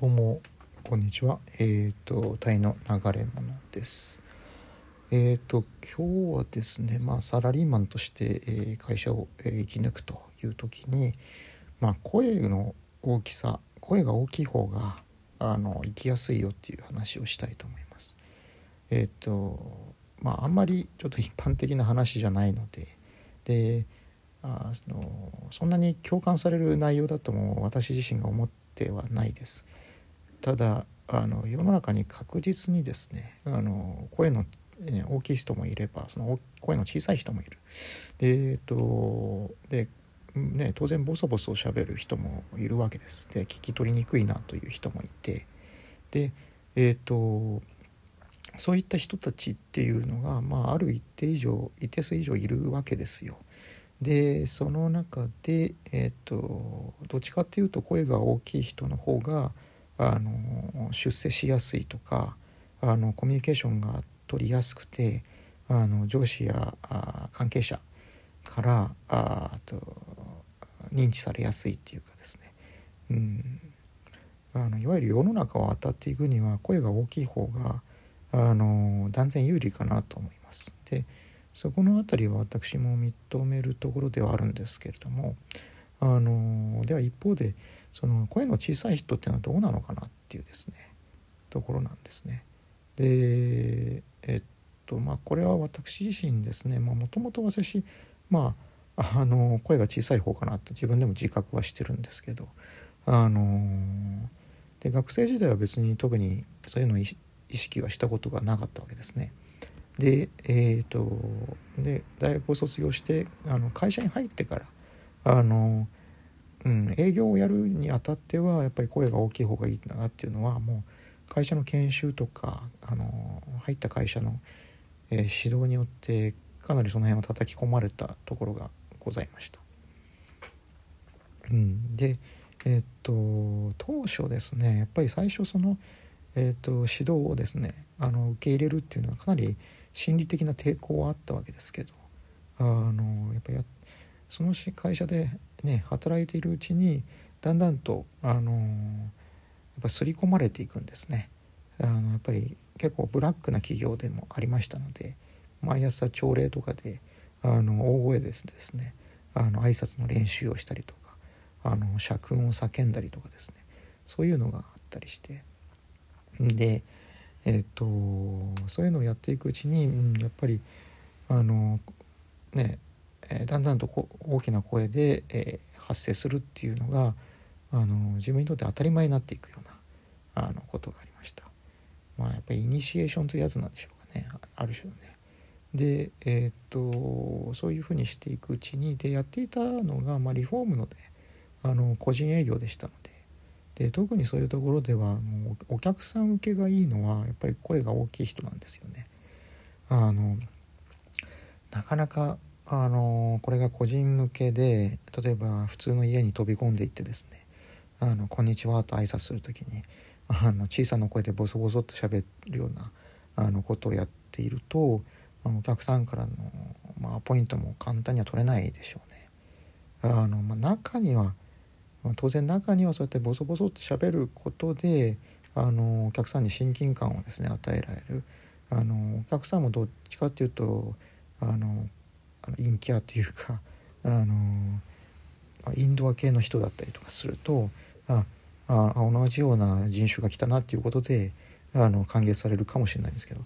どうもこんにちは。えっ、ー、とタイの流れ者です。えっ、ー、と今日はですねまあサラリーマンとして、えー、会社を、え生き抜くという時にまあ声の大きさ声が大きい方があの生きやすいよっていう話をしたいと思います。えっ、とまああんまりちょっと一般的な話じゃないのでであのそんなに共感される内容だとも私自身が思ってはないです。ただあの世の中に確実にですねあの声の、ね、大きい人もいればその声の小さい人もいる。で,、えーとでね、当然ボソボソしゃべる人もいるわけです。で聞き取りにくいなという人もいてでえっ、ー、とそういった人たちっていうのが、まあ、ある一定以上一定数以上いるわけですよ。でその中で、えーと、どっちかっていうと声が大きい人の方があの出世しやすいとかあのコミュニケーションが取りやすくてあの上司やあ関係者からあと認知されやすいっていうかですね、うん、あのいわゆる世の中を当たっていくには声が大きい方があの断然有利かなと思います。でそこの辺りは私も認めるところではあるんですけれどもあのでは一方でその声の小さい人っていうのはどうなのかなっていうですねところなんですね。でえっとまあこれは私自身ですねもともと私まああの声が小さい方かなと自分でも自覚はしてるんですけどあので学生時代は別に特にそういうのを意識はしたことがなかったわけですね。でえっ、ー、とで大学を卒業してあの会社に入ってからあの、うん、営業をやるにあたってはやっぱり声が大きい方がいいんだなっていうのはもう会社の研修とかあの入った会社の、えー、指導によってかなりその辺を叩き込まれたところがございました。うん、でえっ、と当初ですねやっぱり最初その、えっと指導をですねあの受け入れるっていうのはかなり心理的な抵抗はあったわけですけどあのやっぱりその会社でね働いているうちにだんだんとあのやっぱ刷り込まれていくんですね。あのやっぱり結構ブラックな企業でもありましたので毎朝朝礼とかであの大声でですねあの挨拶の練習をしたりとかあの社訓を叫んだりとかですねそういうのがあったりして。でえーと、そういうのをやっていくうちに、うん、やっぱりあのね、え、だんだんと大きな声で、え、発生するっていうのがあの自分にとって当たり前になっていくようなあのことがありました。まあやっぱりイニシエーションというやつなんでしょうかねある種のね。でえっ、とそういうふうにしていくうちにでやっていたのが、まあ、リフォームのであの個人営業でしたのでで特にそういうところではあのお客さん受けがいいのはやっぱり声が大きい人なんですよね。あのなかなかあのこれが個人向けで例えば普通の家に飛び込んでいってですね「あのこんにちは」と挨拶する時にあの小さな声でボソボソっと喋るようなあのことをやっているとお客さんからの、まあ、ポイントも簡単には取れないでしょうね。あのまあ、中には当然中にはそうやってボソボソって喋ることであのお客さんに親近感をですね与えられるあのお客さんもどっちかっていうとあのあの陰キャというかあのインドア系の人だったりとかするとああ同じような人種が来たなっていうことであの歓迎されるかもしれないんですけど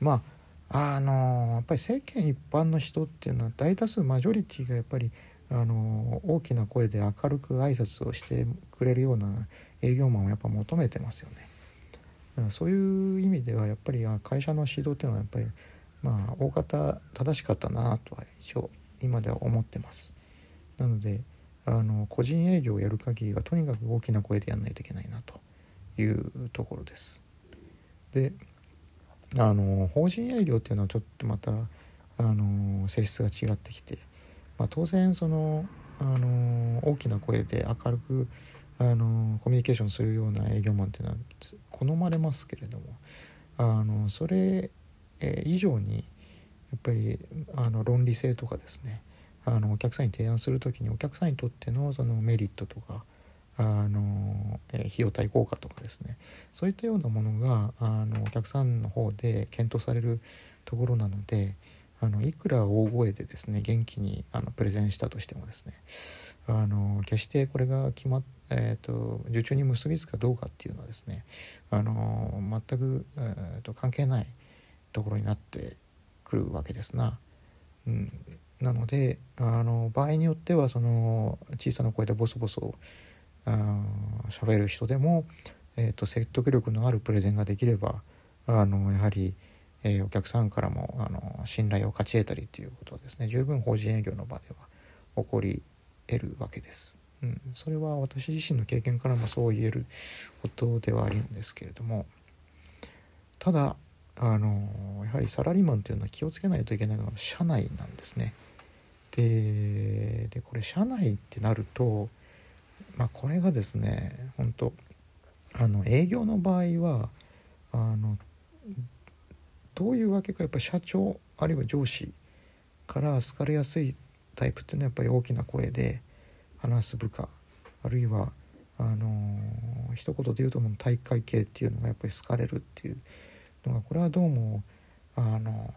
まああのやっぱり世間一般の人っていうのは大多数マジョリティがやっぱりあの大きな声で明るく挨拶をしてくれるような営業マンをやっぱ求めてますよね。そういう意味ではやっぱり会社の指導っていうのはやっぱりまあ大方正しかったなとは一応今では思ってます。なのであの個人営業をやる限りはとにかく大きな声でやんないといけないなというところです。であの法人営業っていうのはちょっとまたあの性質が違ってきてまあ、当然その、あの大きな声で明るく、あのコミュニケーションするような営業マンっていうのは好まれますけれどもあのそれえ以上にやっぱりあの論理性とかですねあのお客さんに提案する時にお客さんにとってのそのメリットとかあの、えー、費用対効果とかですねそういったようなものがあのお客さんの方で検討されるところなのであのいくら大声でですね元気にあのプレゼンしたとしてもですねあの決してこれが決まっえーと、受注に結びつくかどうかっていうのはですねあの全く、えーと、関係ないところになってくるわけですな。うん、なのであの場合によってはその小さな声でボソボソ喋る人でも、えーと説得力のあるプレゼンができればあのやはりえー、お客さんからもあの信頼を勝ち得たりということはですね十分法人営業の場では起こり得るわけです。うん、それは私自身の経験からもそう言えることではあるんですけれどもただあのやはりサラリーマンというのは気をつけないといけないのは社内なんですね。でこれ社内ってなると、まあ、これがですね本当あの営業の場合はあのどういうわけかやっぱ社長あるいは上司から好かれやすいタイプっていうのはやっぱり大きな声で話す部下あるいはあの、一言で言うともう大会系っていうのがやっぱり好かれるっていうのがこれはどうも、あの、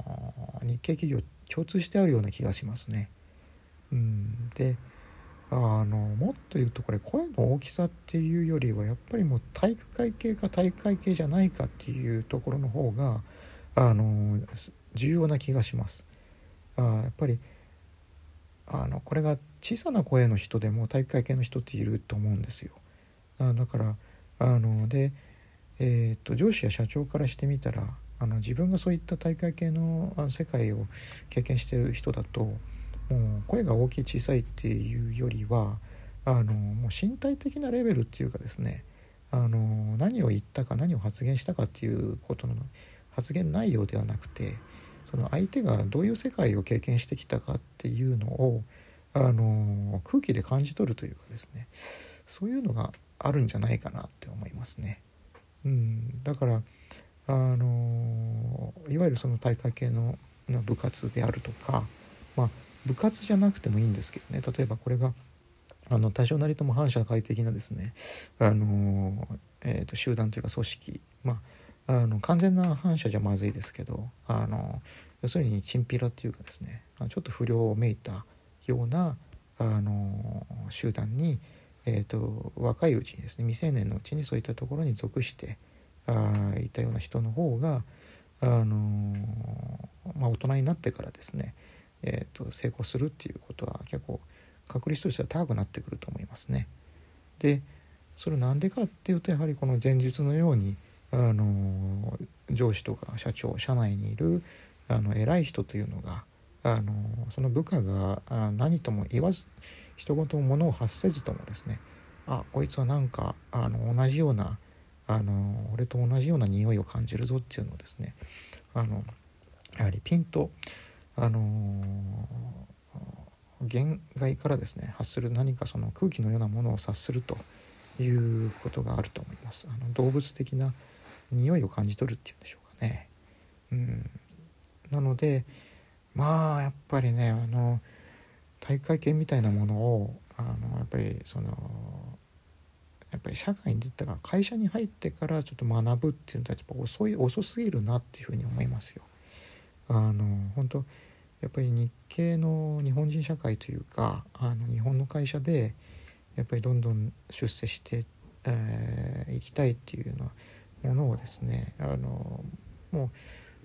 日系企業共通してあるような気がしますね。うん、であのもっと言うとこれ声の大きさっていうよりはやっぱりもう体育会系か体育会系じゃないかっていうところの方があの重要な気がします。あやっぱりあのこれが小さな声の人でも体育会系の人っていると思うんですよ。あだからあので、えーと、上司や社長からしてみたらあの自分がそういった大会系のあの世界を経験してる人だともう声が大きい小さいっていうよりはあのもう身体的なレベルっていうかですねあの何を言ったか何を発言したかっていうことの発言内容ではなくてその相手がどういう世界を経験してきたかっていうのをあの空気で感じ取るというかですねそういうのがあるんじゃないかなって思いますね。うん、だからあのいわゆるその大会系の部活であるとか、まあ、部活じゃなくてもいいんですけどね。例えばこれがあの多少なりとも反社会的なですねあの、えーと集団というか組織まああの完全な反射じゃまずいですけどあの要するにチンピラっていうかですねちょっと不良をめいたようなあの集団に、えーと、若いうちにですね未成年のうちにそういったところに属してあいたような人の方があの、まあ、大人になってからですね、えーと成功するっていうことは結構確率としては高くなってくると思いますね。でそれなんでかっていうとやはりこの前述のようにあの上司とか社長社内にいるあの偉い人というのがあのその部下が何とも言わず一言も物を発せずともですねあこいつはなんかあの同じようなあの俺と同じような匂いを感じるぞっていうのをですねあのやはりピンとあの限界からですね発する何かその空気のようなものを察するということがあると思います。あの動物的な匂いを感じ取るっていうんでしょうかね。うん、なのでまあやっぱりねあの大会系みたいなものをあのやっぱりそのやっぱり社会に出たから会社に入ってからちょっと学ぶっていうのはやっぱ遅い遅すぎるなっていうふうに思いますよ。あの本当やっぱり日系の日本人社会というかあの日本の会社でやっぱりどんどん出世してい、えー、きたいっていうのはものをですねあのも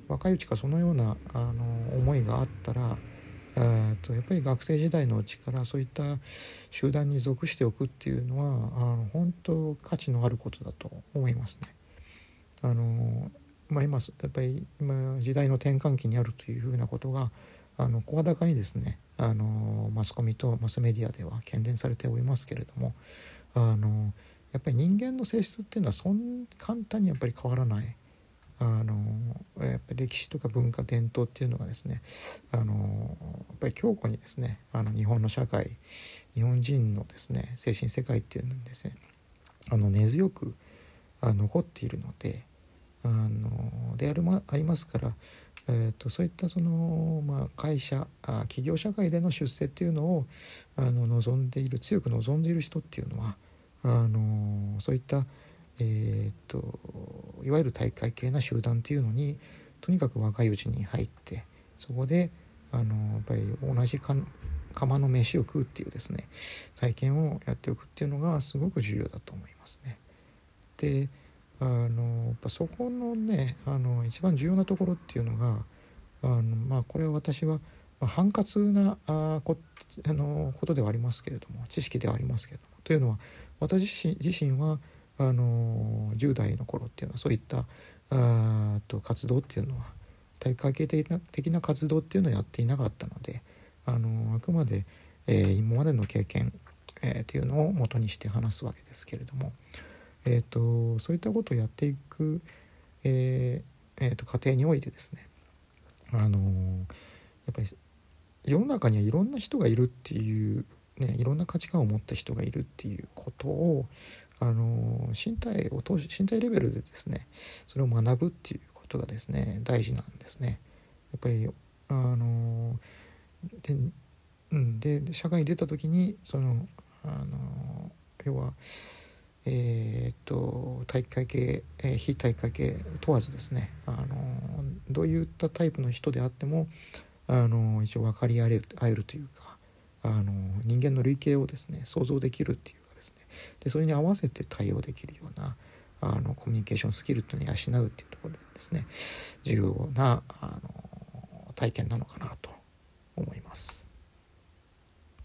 う若いうちからそのようなあの思いがあったらとやっぱり学生時代のうちからそういった集団に属しておくっていうのはあの本当価値のあることだと思いますね。あのまあ、今やっぱり今時代の転換期にあるというふうなことが声高にですねあのマスコミとマスメディアでは懸念されておりますけれどもあのやっぱり人間の性質っていうのはそん簡単にやっぱり変わらないあのやっぱり歴史とか文化伝統っていうのがですねあのやっぱり強固にですねあの日本の社会日本人のですね精神世界っていうのにですねあの根強く残っているのであのであるまありますから、えーと、そういったその、まあ、会社あ企業社会での出世っていうのをあの望んでいる強く望んでいる人っていうのはあのそういった、えー、っといわゆる大会系な集団っていうのにとにかく若いうちに入ってそこであのやっぱり同じ釜の飯を食うっていうですね体験をやっておくっていうのがすごく重要だと思いますね。であのやっぱそこのねあの一番重要なところっていうのがあのまあこれは私は、まあ、簡潔なあこあのことではありますけれども知識ではありますけれどもというのは私自身はあの10代の頃っていうのはそういったあと活動っていうのは大会系的な的な活動っていうのをやっていなかったのであのあくまで、えー、今までの経験、えー、っていうのを元にして話すわけですけれども、えーと、そういったことをやっていく、えーえーと、と過程においてですねあのやっぱり世の中にはいろんな人がいるっていう、ね、いろんな価値観を持った人がいるっていうことをあの身体を通し身体レベルでですねそれを学ぶっていうことがですね大事なんですね。やっぱりあので,、うん、で社会に出た時にそのあの要はえー、っと体育会系、えー、非体育会系問わずですねあのどういったタイプの人であってもあの一応分かり合える合えるというかあの人間の類型をですね想像できるっていうでそれに合わせて対応できるようなあのコミュニケーションスキルというのを養うっていうところでですね重要なあの体験なのかなと思います。